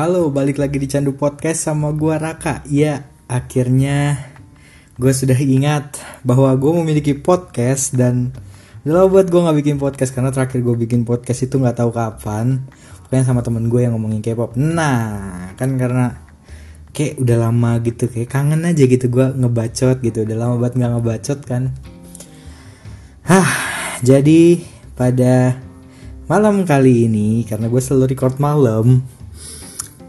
Halo, balik lagi di Candu Podcast sama gua Raka. Iya, akhirnya gue sudah ingat bahwa gue memiliki podcast dan udah buat gue nggak bikin podcast karena terakhir gue bikin podcast itu nggak tahu kapan. Pokoknya sama temen gue yang ngomongin K-pop. Nah, kan karena kayak udah lama gitu, kayak kangen aja gitu gue ngebacot gitu. Udah lama banget nggak ngebacot kan. Hah, jadi pada malam kali ini karena gue selalu record malam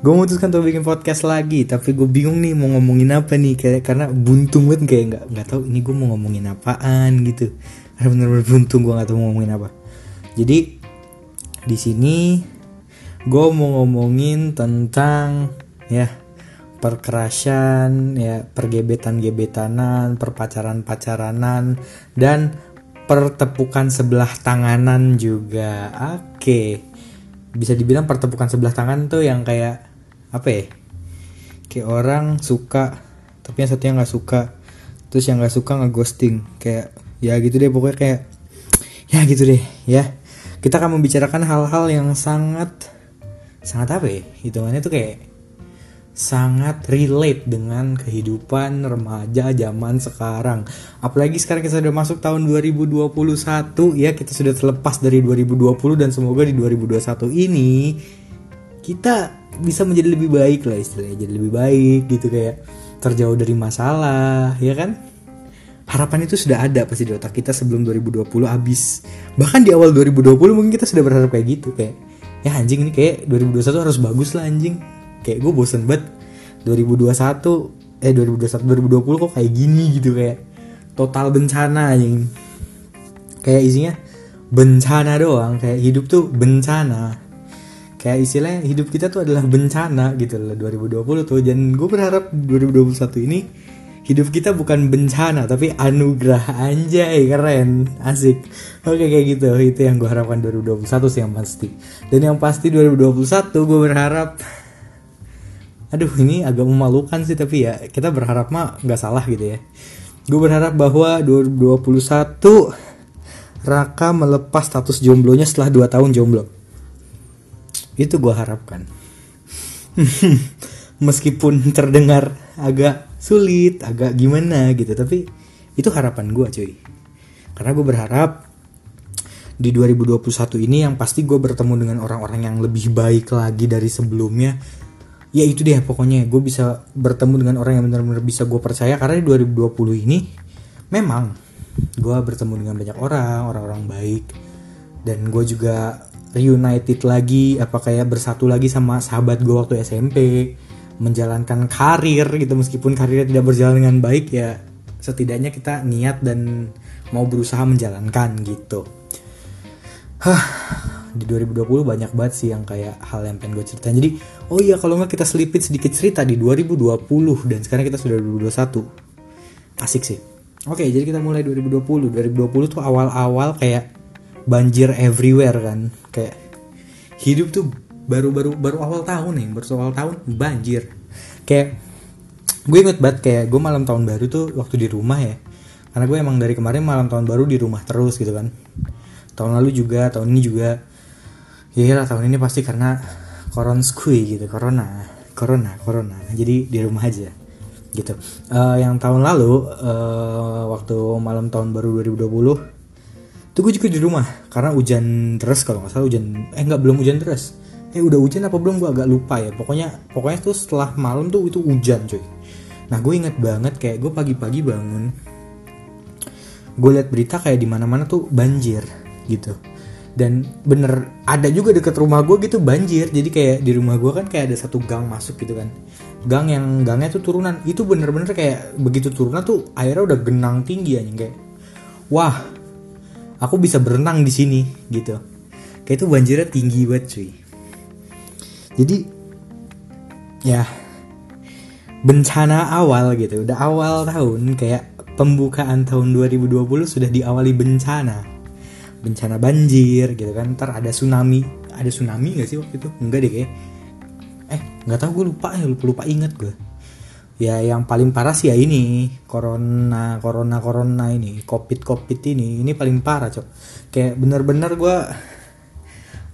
gue memutuskan untuk bikin podcast lagi tapi gue bingung nih mau ngomongin apa nih. Kayak karena buntung banget kayak nggak nggak tahu ini gue mau ngomongin apaan gitu. Karena bener-bener buntung gue nggak tahu mau ngomongin apa. Jadi di sini gue mau ngomongin tentang ya perkerasan ya pergebetan gebetanan perpacaran pacaranan dan pertepukan sebelah tanganan juga. Oke. Bisa dibilang pertepukan sebelah tangan tuh yang kayak apa ya? Kayak orang suka tapi yang satunya nggak suka. Terus yang nggak suka ngeghosting. Kayak ya gitu deh pokoknya kayak ya gitu deh ya. Kita akan membicarakan hal-hal yang sangat sangat apa ya? Hitungannya tuh kayak sangat relate dengan kehidupan remaja zaman sekarang. Apalagi sekarang kita sudah masuk tahun 2021 ya, kita sudah terlepas dari 2020 dan semoga di 2021 ini kita bisa menjadi lebih baik lah istilahnya jadi lebih baik gitu kayak terjauh dari masalah ya kan? Harapan itu sudah ada pasti di otak kita sebelum 2020 habis. Bahkan di awal 2020 mungkin kita sudah berharap kayak gitu kayak ya anjing ini kayak 2021 harus bagus lah anjing. Kayak gue bosen banget. 2021 eh 2021 2020 kok kayak gini gitu kayak total bencana anjing. Kayak isinya bencana doang kayak hidup tuh bencana kayak istilahnya hidup kita tuh adalah bencana gitu loh 2020 tuh. Dan gue berharap 2021 ini hidup kita bukan bencana tapi anugerah. Anjay keren. Asik. Oke kayak gitu. Itu yang gue harapkan 2021 sih yang pasti. Dan yang pasti 2021 gue berharap aduh ini agak memalukan sih tapi ya kita berharap mah nggak salah gitu ya. Gue berharap bahwa 2021 Raka melepas status jomblonya setelah 2 tahun jomblo itu gue harapkan. Meskipun terdengar agak sulit agak gimana gitu tapi itu harapan gue cuy. Karena gue berharap di 2021 ini yang pasti gue bertemu dengan orang-orang yang lebih baik lagi dari sebelumnya. Ya itu deh pokoknya. Gue bisa bertemu dengan orang yang benar-benar bisa gue percaya. Karena di 2020 ini memang gue bertemu dengan banyak orang orang-orang baik. Dan gue juga reunited lagi apa kayak bersatu lagi sama sahabat gue waktu SMP menjalankan karir gitu. Meskipun karirnya tidak berjalan dengan baik ya setidaknya kita niat dan mau berusaha menjalankan gitu. Hah, di 2020 banyak banget sih yang kayak hal yang pengen gue ceritain. Jadi oh iya kalau nggak kita selipit sedikit cerita di 2020 dan sekarang kita sudah 2021 asik sih. Oke jadi kita mulai 2020 2020 tuh awal-awal kayak banjir everywhere kan. Kayak hidup tuh baru-baru baru awal tahun nih baru awal tahun banjir. Kayak gue inget banget kayak gue malam tahun baru tuh waktu di rumah ya. Karena gue emang dari kemarin malam tahun baru di rumah terus gitu kan. Tahun lalu juga tahun ini juga. Ya lah tahun ini pasti karena koronskui gitu corona corona corona. Jadi di rumah aja gitu. Uh, yang tahun lalu uh, waktu malam tahun baru 2020 tuh gue juga di rumah karena hujan deras kalau nggak salah hujan eh nggak belum hujan deras. Eh udah hujan apa belum? Gue agak lupa ya. Pokoknya pokoknya tuh setelah malam tuh itu hujan cuy. Nah gue inget banget kayak gue pagi-pagi bangun gue liat berita kayak di mana-mana tuh banjir gitu. Dan bener ada juga deket rumah gue gitu banjir. Jadi kayak di rumah gue kan kayak ada satu gang masuk gitu kan. Gang yang gangnya tuh turunan. Itu bener-bener kayak begitu turunan tuh airnya udah genang tinggi aja kayak wah aku bisa berenang di sini gitu. Kayak itu banjirnya tinggi banget cuy. Jadi ya bencana awal gitu udah awal tahun kayak pembukaan tahun 2020 sudah diawali bencana. Bencana banjir gitu kan. Ntar ada tsunami. Ada tsunami gak sih waktu itu? Enggak deh kayak eh nggak tahu gue lupa ya lupa lupa inget gue ya yang paling parah sih ya ini corona corona corona ini covid covid ini. Ini paling parah cok. Kayak bener-bener gue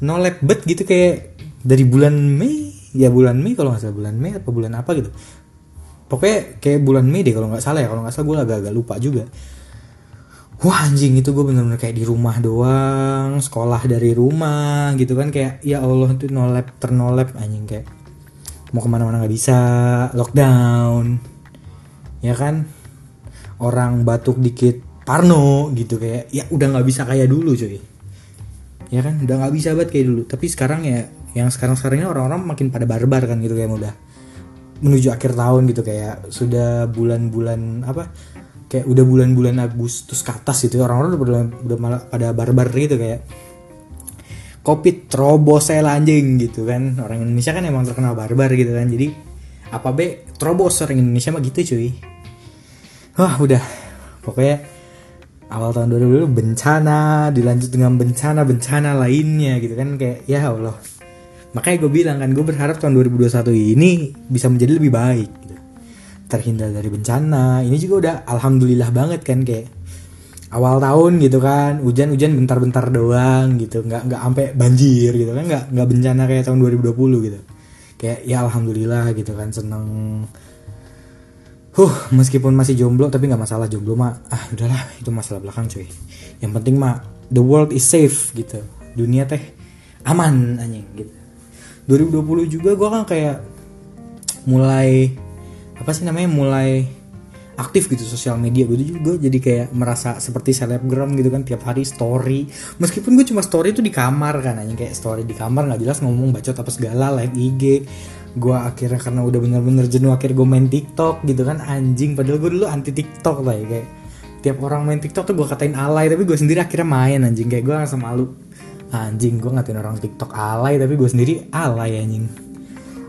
no bet gitu kayak dari bulan Mei ya bulan Mei kalau nggak salah bulan Mei apa bulan apa gitu. Pokoknya kayak bulan Mei deh kalau nggak salah ya kalau nggak salah gue agak-agak lupa juga. Wah anjing itu gue bener-bener kayak di rumah doang sekolah dari rumah gitu kan kayak ya Allah itu nolep ternolep anjing kayak mau ke mana-mana nggak bisa. Lockdown. Ya kan? Orang batuk dikit parno gitu kayak ya udah nggak bisa kayak dulu cuy. Ya kan? Udah nggak bisa banget kayak dulu. Tapi sekarang ya yang sekarang sekarang ini orang-orang makin pada barbar kan gitu kayak udah menuju akhir tahun gitu kayak sudah bulan-bulan apa kayak udah bulan-bulan Agustus ke atas gitu. Orang-orang udah, udah malah pada barbar gitu kayak covid trobosel anjing gitu kan. Orang Indonesia kan emang terkenal barbar gitu kan. Jadi apa be trobos orang Indonesia mah gitu cuy. Wah udah. Pokoknya awal tahun 2020 bencana dilanjut dengan bencana bencana lainnya gitu kan. Kayak ya Allah. Makanya gue bilang kan gue berharap tahun 2021 ini bisa menjadi lebih baik gitu. terhindar dari bencana. Ini juga udah alhamdulillah banget kan kayak awal tahun gitu kan hujan-hujan bentar-bentar doang gitu nggak nggak sampai banjir gitu kan nggak nggak bencana kayak tahun 2020 gitu. Kayak ya alhamdulillah gitu kan seneng. Huh meskipun masih jomblo tapi nggak masalah jomblo mah ah udahlah itu masalah belakang cuy. Yang penting mah the world is safe gitu. Dunia teh aman anjing gitu. 2020 juga gue kan kayak mulai apa sih namanya mulai aktif gitu sosial media. Gue juga jadi kayak merasa seperti selebgram gitu kan tiap hari story. Meskipun gue cuma story itu di kamar kan aja kayak story di kamar nggak jelas ngomong bacot apa segala like IG gue akhirnya karena udah bener-bener jenuh akhir gue main TikTok gitu kan anjing. Padahal gue dulu anti TikTok lah ya kayak tiap orang main TikTok tuh gue katain alay tapi gue sendiri akhirnya main anjing. Kayak gue ngerasa malu. Anjing gue ngatain orang TikTok alay tapi gue sendiri alay anjing.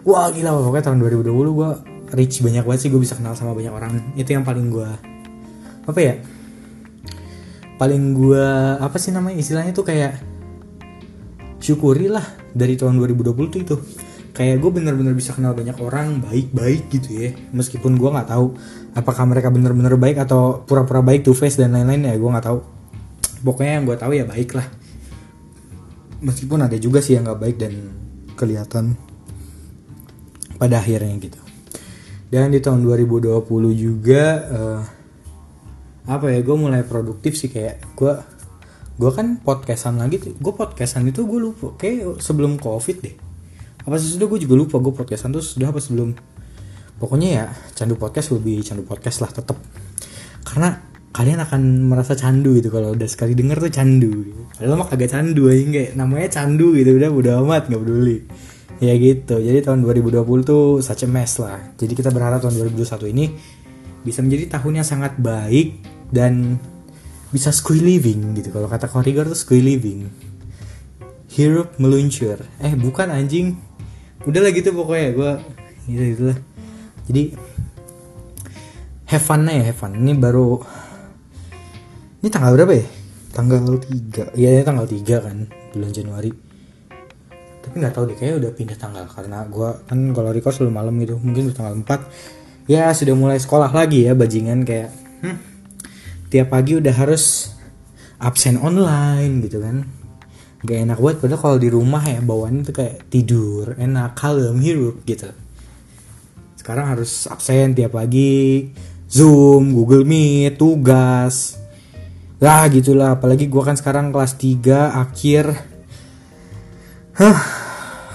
Wah gila pokoknya tahun 2020 gue reach banyak banget sih gue bisa kenal sama banyak orang. Itu yang paling gue apa ya? Paling gue apa sih namanya istilahnya tuh kayak syukuri lah dari tahun 2020 tuh itu. Kayak gue bener-bener bisa kenal banyak orang baik-baik gitu ya. Meskipun gue nggak tahu apakah mereka bener-bener baik atau pura-pura baik two face dan lain-lain ya gue nggak tahu. Pokoknya yang gue tahu ya baik lah. Meskipun ada juga sih yang nggak baik dan kelihatan pada akhirnya gitu dan di tahun 2020 juga uh, apa ya gue mulai produktif sih kayak gue gue kan podcastan lagi tuh gue podcastan itu gue lupa kayak sebelum covid deh. Apa sih sudah gue juga lupa gue podcastan tuh sudah apa sebelum. Pokoknya ya candu podcast lebih candu podcast lah tetap karena kalian akan merasa candu gitu kalau udah sekali denger tuh candu. Gitu. mah kagak candu aja kayak namanya candu gitu udah udah amat nggak peduli ya gitu. Jadi tahun 2020 tuh such a mess lah. Jadi kita berharap tahun 2021 ini bisa menjadi tahun yang sangat baik dan bisa squee living gitu. Kalau kata Korigor tuh squee living. Hirup meluncur. Eh bukan anjing. Udah lah gitu pokoknya. Gue gitu gitu lah. Jadi have fun ya have fun. Ini baru ini tanggal berapa ya? Tanggal 3 iya ini tanggal 3 kan bulan Januari tapi nggak tahu deh kayaknya udah pindah tanggal karena gue kan kalau record selalu malam gitu mungkin udah tanggal 4 ya sudah mulai sekolah lagi ya bajingan kayak hmm, tiap pagi udah harus absen online gitu kan. Gak enak banget padahal kalau di rumah ya bawaannya tuh kayak tidur enak kalem hirup gitu. Sekarang harus absen tiap pagi zoom google meet tugas. Lah gitulah apalagi gue kan sekarang kelas 3 akhir. Hah,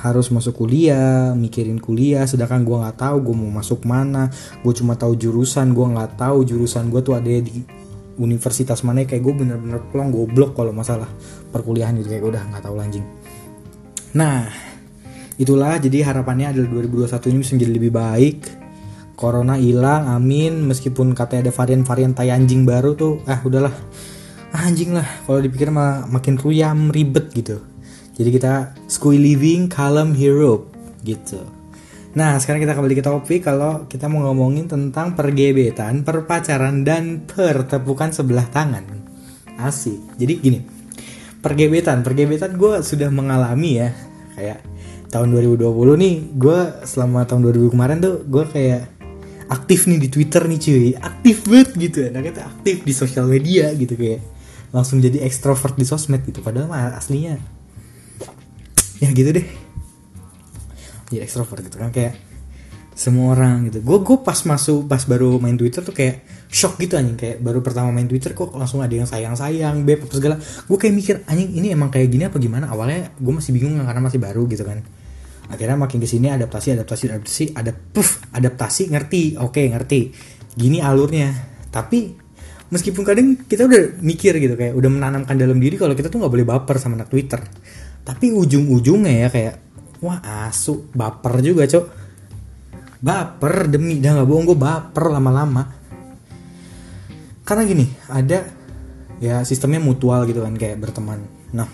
harus masuk kuliah mikirin kuliah sedangkan gue nggak tahu gue mau masuk mana. Gue cuma tahu jurusan gue nggak tahu jurusan gue tuh ada di universitas mana. Kayak gue bener-bener pulang goblok kalau masalah perkuliahan gitu. Kayak udah nggak tahu lanjing nah itulah. Jadi harapannya adalah 2021 ini bisa menjadi lebih baik. Corona hilang amin. Meskipun katanya ada varian-varian tai anjing baru tuh ah udahlah. Ah, anjing lah. Kalau dipikir mah makin ruyam ribet gitu. Jadi kita squee living calm hero gitu Nah, sekarang kita kembali ke topik kalau kita mau ngomongin tentang pergebetan, perpacaran, dan pertepukan sebelah tangan. Asik. Jadi gini, pergebetan, pergebetan gue sudah mengalami ya. Kayak tahun 2020 nih, gue selama tahun 2000 kemarin tuh gue kayak aktif nih di Twitter nih cuy. Aktif banget gitu. Nah, kita aktif di sosial media gitu kayak. Langsung jadi ekstrovert di sosmed gitu. Padahal mah aslinya ya gitu deh. Jadi ekstrovert gitu kan kayak semua orang gitu. Gue gue pas masuk pas baru main twitter tuh kayak shock gitu anjing. Kayak baru pertama main twitter kok langsung ada yang sayang sayang beb apa segala. Gue kayak mikir anjing ini emang kayak gini apa gimana? Awalnya gue masih bingung karena masih baru gitu kan. Akhirnya makin ke sini adaptasi adaptasi adaptasi ada puff adaptasi ngerti. Oke ngerti. Gini alurnya. Tapi meskipun kadang kita udah mikir gitu kayak udah menanamkan dalam diri kalau kita tuh nggak boleh baper sama anak twitter tapi ujung-ujungnya ya kayak wah asu baper juga cok. Baper demi dah nggak bohong gue baper lama-lama. Karena gini ada ya sistemnya mutual gitu kan kayak berteman. Nah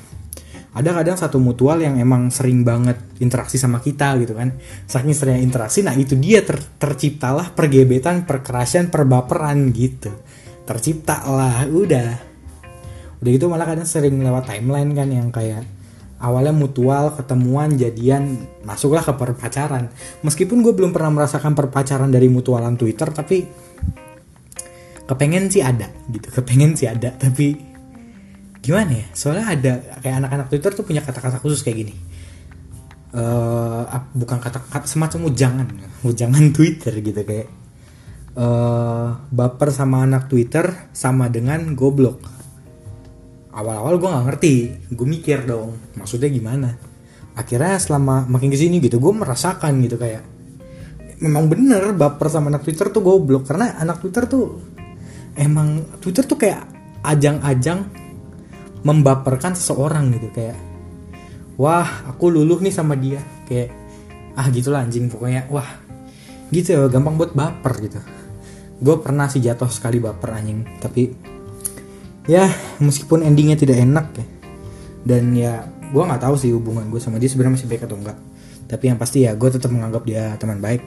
ada kadang satu mutual yang emang sering banget interaksi sama kita gitu kan. Saking sering interaksi nah itu dia ter terciptalah pergebetan perkerasan perbaperan gitu. Tercipta lah udah. Udah gitu malah kadang sering lewat timeline kan yang kayak awalnya mutual ketemuan jadian masuklah ke perpacaran. Meskipun gue belum pernah merasakan perpacaran dari mutualan Twitter tapi kepengen sih ada gitu. Kepengen sih ada tapi gimana ya? Soalnya ada kayak anak-anak Twitter tuh punya kata-kata khusus kayak gini. Uh, bukan kata-kata semacam ujangan ujangan Twitter gitu kayak uh, baper sama anak Twitter sama dengan goblok awal-awal gue nggak ngerti gue mikir dong maksudnya gimana? Akhirnya selama makin ke sini gitu gue merasakan gitu kayak memang bener baper sama anak Twitter tuh goblok. Karena anak Twitter tuh emang Twitter tuh kayak ajang-ajang membaperkan seseorang gitu. Kayak wah aku luluh nih sama dia. Kayak ah gitulah anjing pokoknya. Wah gitu ya gampang buat baper gitu. Gue pernah sih jatuh sekali baper anjing tapi ya meskipun endingnya tidak enak ya. Dan ya gue nggak tahu sih hubungan gue sama dia sebenarnya masih baik atau enggak. Tapi yang pasti ya gue tetap menganggap dia teman baik.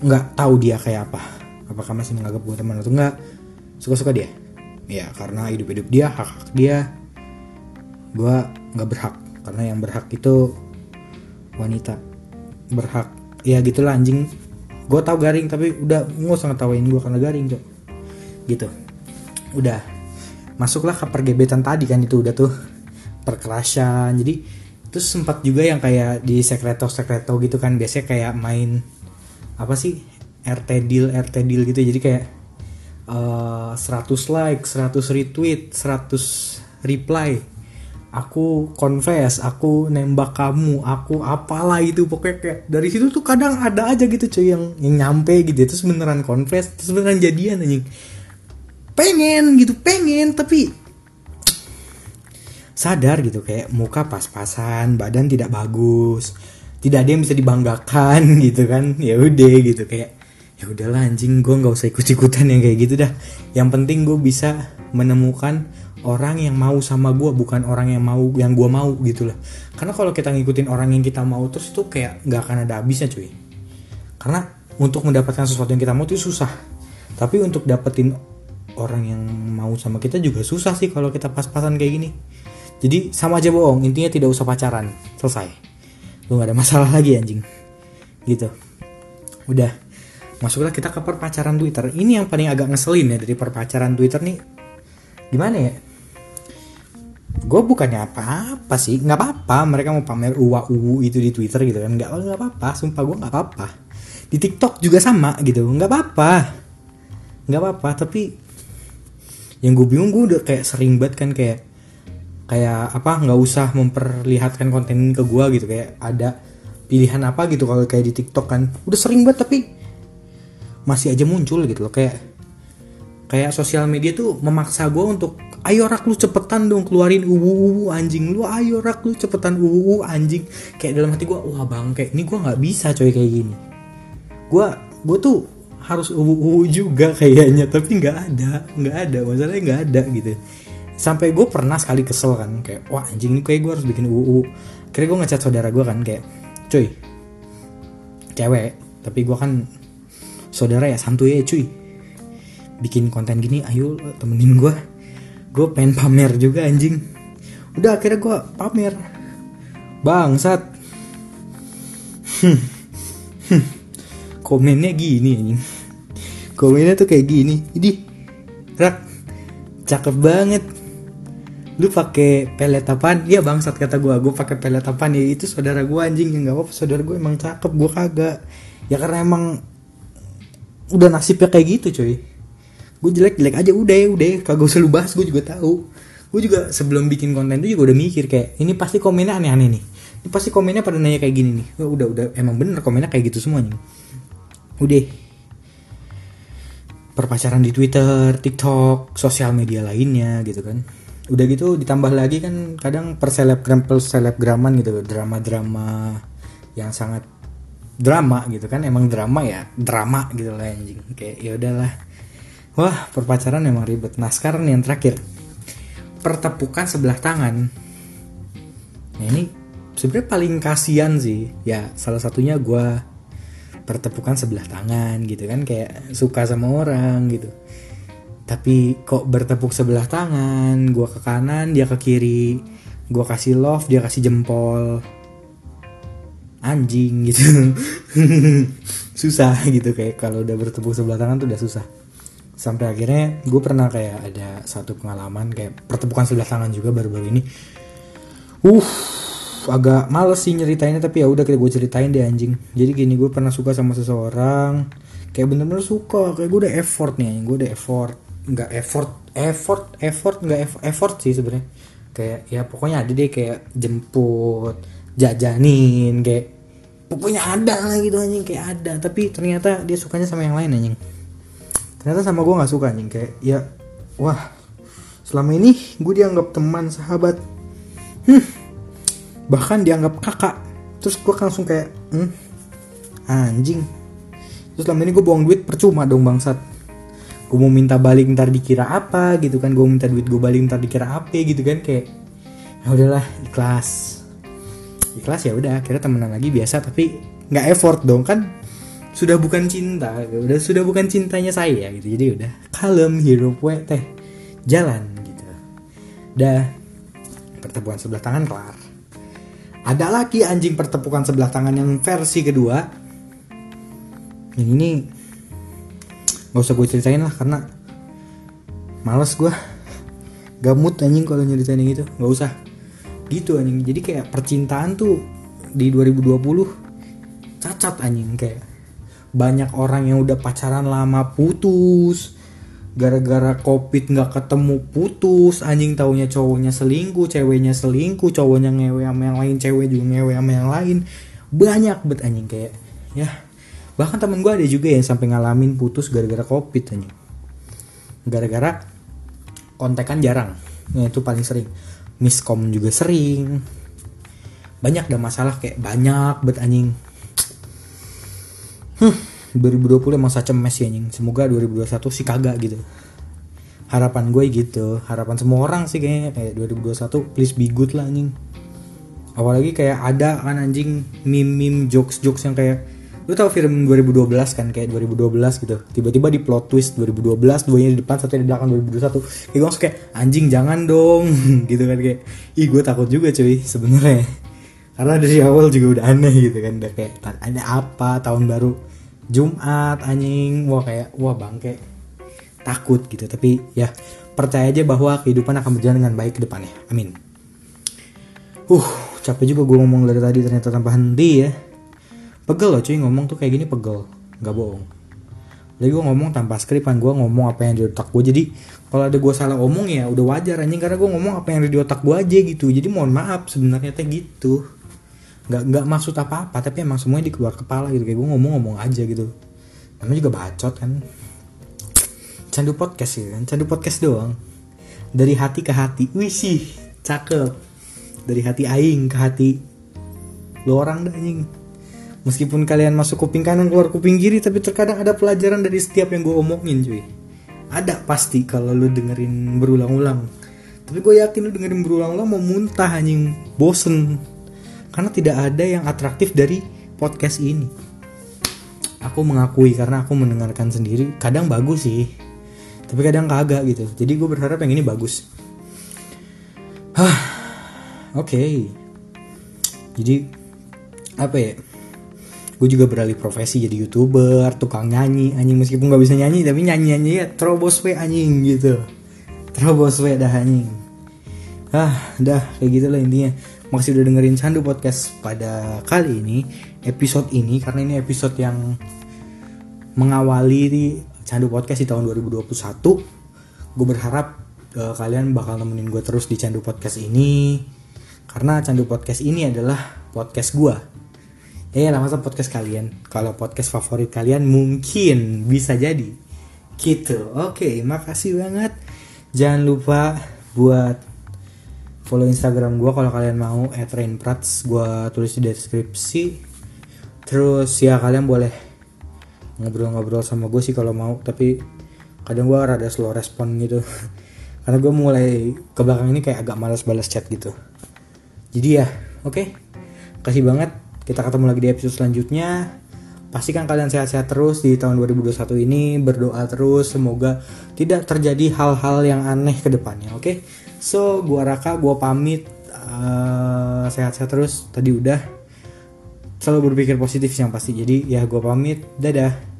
Nggak tahu dia kayak apa. Apakah masih menganggap gue teman atau enggak. Suka-suka dia. Ya karena hidup-hidup dia hak, hak dia. Gue nggak berhak. Karena yang berhak itu wanita. Berhak. Ya gitulah anjing. Gue tahu garing tapi udah nggak usah ngetawain gue karena garing cok. Gitu. Udah masuklah ke pergebetan tadi kan itu udah tuh perkerasan. Jadi terus sempat juga yang kayak di sekreto sekreto gitu kan biasanya kayak main apa sih RT deal RT deal gitu. Jadi kayak uh, 100 like 100 retweet 100 reply. Aku confess aku nembak kamu aku apalah itu. Pokoknya kayak dari situ tuh kadang ada aja gitu cuy yang yang nyampe gitu. Terus beneran confess terus beneran jadian anjing pengen gitu pengen tapi sadar gitu kayak muka pas-pasan badan tidak bagus tidak ada yang bisa dibanggakan gitu kan. Ya udah gitu kayak ya udahlah anjing gue nggak usah ikut-ikutan yang kayak gitu dah. Yang penting gue bisa menemukan orang yang mau sama gue bukan orang yang mau yang gue mau gitu lah. Karena kalau kita ngikutin orang yang kita mau terus tuh kayak nggak akan ada habisnya cuy. Karena untuk mendapatkan sesuatu yang kita mau itu susah. Tapi untuk dapetin orang yang mau sama kita juga susah sih kalau kita pas-pasan kayak gini. Jadi sama aja bohong intinya tidak usah pacaran selesai. Lu nggak ada masalah lagi anjing. Gitu. Udah masuklah kita ke perpacaran Twitter. Ini yang paling agak ngeselin ya dari perpacaran Twitter nih. Gimana ya? Gue bukannya apa-apa sih nggak apa-apa mereka mau pamer uwa uwu itu di Twitter gitu kan. Nggak nggak apa-apa sumpah gue nggak apa-apa. Di TikTok juga sama gitu nggak apa-apa. Nggak apa-apa tapi yang gue bingung gue udah kayak sering banget kan kayak kayak apa nggak usah memperlihatkan konten ke gue gitu. Kayak ada pilihan apa gitu kalau kayak di TikTok kan. Udah sering banget tapi masih aja muncul gitu loh. Kayak kayak sosial media tuh memaksa gue untuk ayo rak lu cepetan dong keluarin uwu uwu anjing lu. Ayo rak lu cepetan uwu uwu anjing. Kayak dalam hati gue wah bang kayak ini gue nggak bisa coy kayak gini. Gue gue tuh harus uwu juga kayaknya tapi nggak ada nggak ada masalahnya nggak ada gitu. Sampai gue pernah sekali kesel kan kayak wah anjing ini kayak gue harus bikin uwu kira gue ngecat saudara gue kan kayak cuy cewek tapi gue kan saudara ya santuy ya cuy. Bikin konten gini ayo temenin gue gue pengen pamer juga anjing. Udah akhirnya gue pamer. Bangsat. Hmm. hmm komennya gini anjing. Komennya tuh kayak gini. Ini rak cakep banget. Lu pakai pelet apaan? Iya bangsat kata gue gue pakai pelet apaan? Ya itu saudara gue anjing. Ya nggak apa saudara gue emang cakep. Gue kagak. Ya karena emang udah nasibnya kayak gitu coy. Gue jelek jelek aja udah ya udah kagak usah lu bahas gue juga tahu. Gue juga sebelum bikin konten itu juga udah mikir kayak ini pasti komennya aneh-aneh nih. Ini pasti komennya pada nanya kayak gini nih. Wah, udah udah. Emang bener komennya kayak gitu semuanya udah perpacaran di Twitter, TikTok, sosial media lainnya gitu kan. Udah gitu ditambah lagi kan kadang perselebgram perselebgraman gitu drama-drama yang sangat drama gitu kan. Emang drama ya drama gitu lah anjing. Kayak ya udahlah. Wah perpacaran emang ribet. Nah sekarang yang terakhir. Pertepukan sebelah tangan. Nah ini sebenarnya paling kasihan sih. Ya salah satunya gue pertepukan sebelah tangan gitu kan kayak suka sama orang gitu. Tapi kok bertepuk sebelah tangan gue ke kanan dia ke kiri gue kasih love dia kasih jempol. Anjing gitu. Susah gitu kayak kalau udah bertepuk sebelah tangan tuh udah susah. Sampai akhirnya gue pernah kayak ada satu pengalaman kayak pertepukan sebelah tangan juga baru-baru ini. Uh agak males sih nyeritainnya tapi ya udah kita gue ceritain deh anjing. Jadi gini gue pernah suka sama seseorang. Kayak bener-bener suka kayak gue udah effort nih gue udah effort nggak effort effort effort nggak effort sih sebenarnya. Kayak ya pokoknya ada deh kayak jemput jajanin kayak pokoknya ada gitu anjing kayak ada. Tapi ternyata dia sukanya sama yang lain anjing. Ternyata sama gue nggak suka anjing. Kayak ya wah selama ini gue dianggap teman sahabat. Hmm bahkan dianggap kakak. Terus gue langsung kayak hmm, anjing. Terus lama ini gue buang duit percuma dong bangsat. Gue mau minta balik ntar dikira apa gitu kan. Gue minta duit gue balik ntar dikira apa gitu kan. Kayak ya udahlah ikhlas. Ikhlas ya udah akhirnya temenan lagi biasa. Tapi nggak effort dong kan. Sudah bukan cinta udah sudah bukan cintanya saya gitu. Jadi udah kalem hirup we teh jalan gitu. Dah pertemuan sebelah tangan kelar ada lagi anjing pertepukan sebelah tangan yang versi kedua. Yang ini nggak usah gue ceritain lah karena males gue gamut anjing kalau nyeritain yang gitu nggak usah. Gitu anjing. Jadi kayak percintaan tuh di 2020 cacat anjing kayak banyak orang yang udah pacaran lama putus gara-gara covid nggak ketemu putus. Anjing taunya cowoknya selingkuh ceweknya selingkuh cowoknya ngewe sama yang lain cewek juga ngewe sama yang lain. Banyak bet anjing kayak ya. Bahkan temen gue ada juga yang sampai ngalamin putus gara-gara covid anjing. Gara-gara kontekan jarang. Ya, itu paling sering. Miskom juga sering. Banyak ada masalah kayak banyak bet anjing 2020 emang saja mes ya anjing. Semoga 2021 sih kagak gitu. Harapan gue gitu. Harapan semua orang sih kayaknya. Kayak 2021 please be good lah anjing. Apalagi kayak ada kan anjing meme meme jokes jokes yang kayak lu tau film 2012 kan kayak 2012 gitu. Tiba-tiba di plot twist 2012 duanya di depan satu di belakang 2021 kayak gue kayak anjing jangan dong. Gitu kan kayak ih gue takut juga cuy sebenarnya. Karena dari awal juga udah aneh gitu kan udah kayak ada apa tahun baru Jumat anjing. Wah kayak wah bangke. Takut gitu tapi ya percaya aja bahwa kehidupan akan berjalan dengan baik ke depannya. Amin. Uh capek juga gue ngomong dari tadi ternyata tanpa henti ya. Pegel loh cuy ngomong tuh kayak gini pegel. Nggak bohong. Jadi gue ngomong tanpa skripan gue ngomong apa yang di otak gue jadi kalau ada gue salah omong ya udah wajar anjing. Karena gue ngomong apa yang ada di otak gue aja gitu. Jadi mohon maaf sebenarnya teh gitu nggak nggak maksud apa apa tapi emang semuanya di keluar kepala gitu. Kayak gue ngomong-ngomong aja gitu. Namanya juga bacot kan. Candu podcast ya kan? Candu podcast doang. Dari hati ke hati. Wih sih cakep. Dari hati aing ke hati lo orang dah anjing. Meskipun kalian masuk kuping kanan keluar kuping kiri tapi terkadang ada pelajaran dari setiap yang gue omongin cuy. Ada pasti kalau lo dengerin berulang-ulang. Tapi gue yakin lo dengerin berulang-ulang mau muntah anjing. Bosen karena tidak ada yang atraktif dari podcast ini. Aku mengakui karena aku mendengarkan sendiri kadang bagus sih. Tapi kadang kagak gitu. Jadi gue berharap yang ini bagus. Hah. Oke. Okay. jadi apa ya? Gue juga beralih profesi jadi youtuber tukang nyanyi anjing. Meskipun nggak bisa nyanyi tapi nyanyi nyanyi ya terobos we anjing gitu. Terobos we dah anjing. Ah dah kayak gitu lah intinya makasih udah dengerin Candu Podcast pada kali ini episode ini karena ini episode yang mengawali Candu Podcast di tahun 2021 gue berharap uh, kalian bakal nemenin gue terus di Candu Podcast ini karena Candu Podcast ini adalah podcast gue ya lah masa podcast kalian. Kalau podcast favorit kalian mungkin bisa jadi. Gitu. Oke makasih banget. Jangan lupa buat follow Instagram gue kalau kalian mau @rainprats gue tulis di deskripsi. Terus ya kalian boleh ngobrol-ngobrol sama gue sih kalau mau. Tapi kadang gue rada slow respon gitu. Karena gue mulai ke belakang ini kayak agak malas balas chat gitu. Jadi ya oke. Okay. kasih banget. Kita ketemu lagi di episode selanjutnya. Pastikan kalian sehat-sehat terus di tahun 2021 ini. Berdoa terus. Semoga tidak terjadi hal-hal yang aneh ke depannya oke? okay? So, gua Raka, gua pamit uh, sehat-sehat terus. Tadi udah selalu berpikir positif yang pasti. Jadi ya gua pamit. Dadah.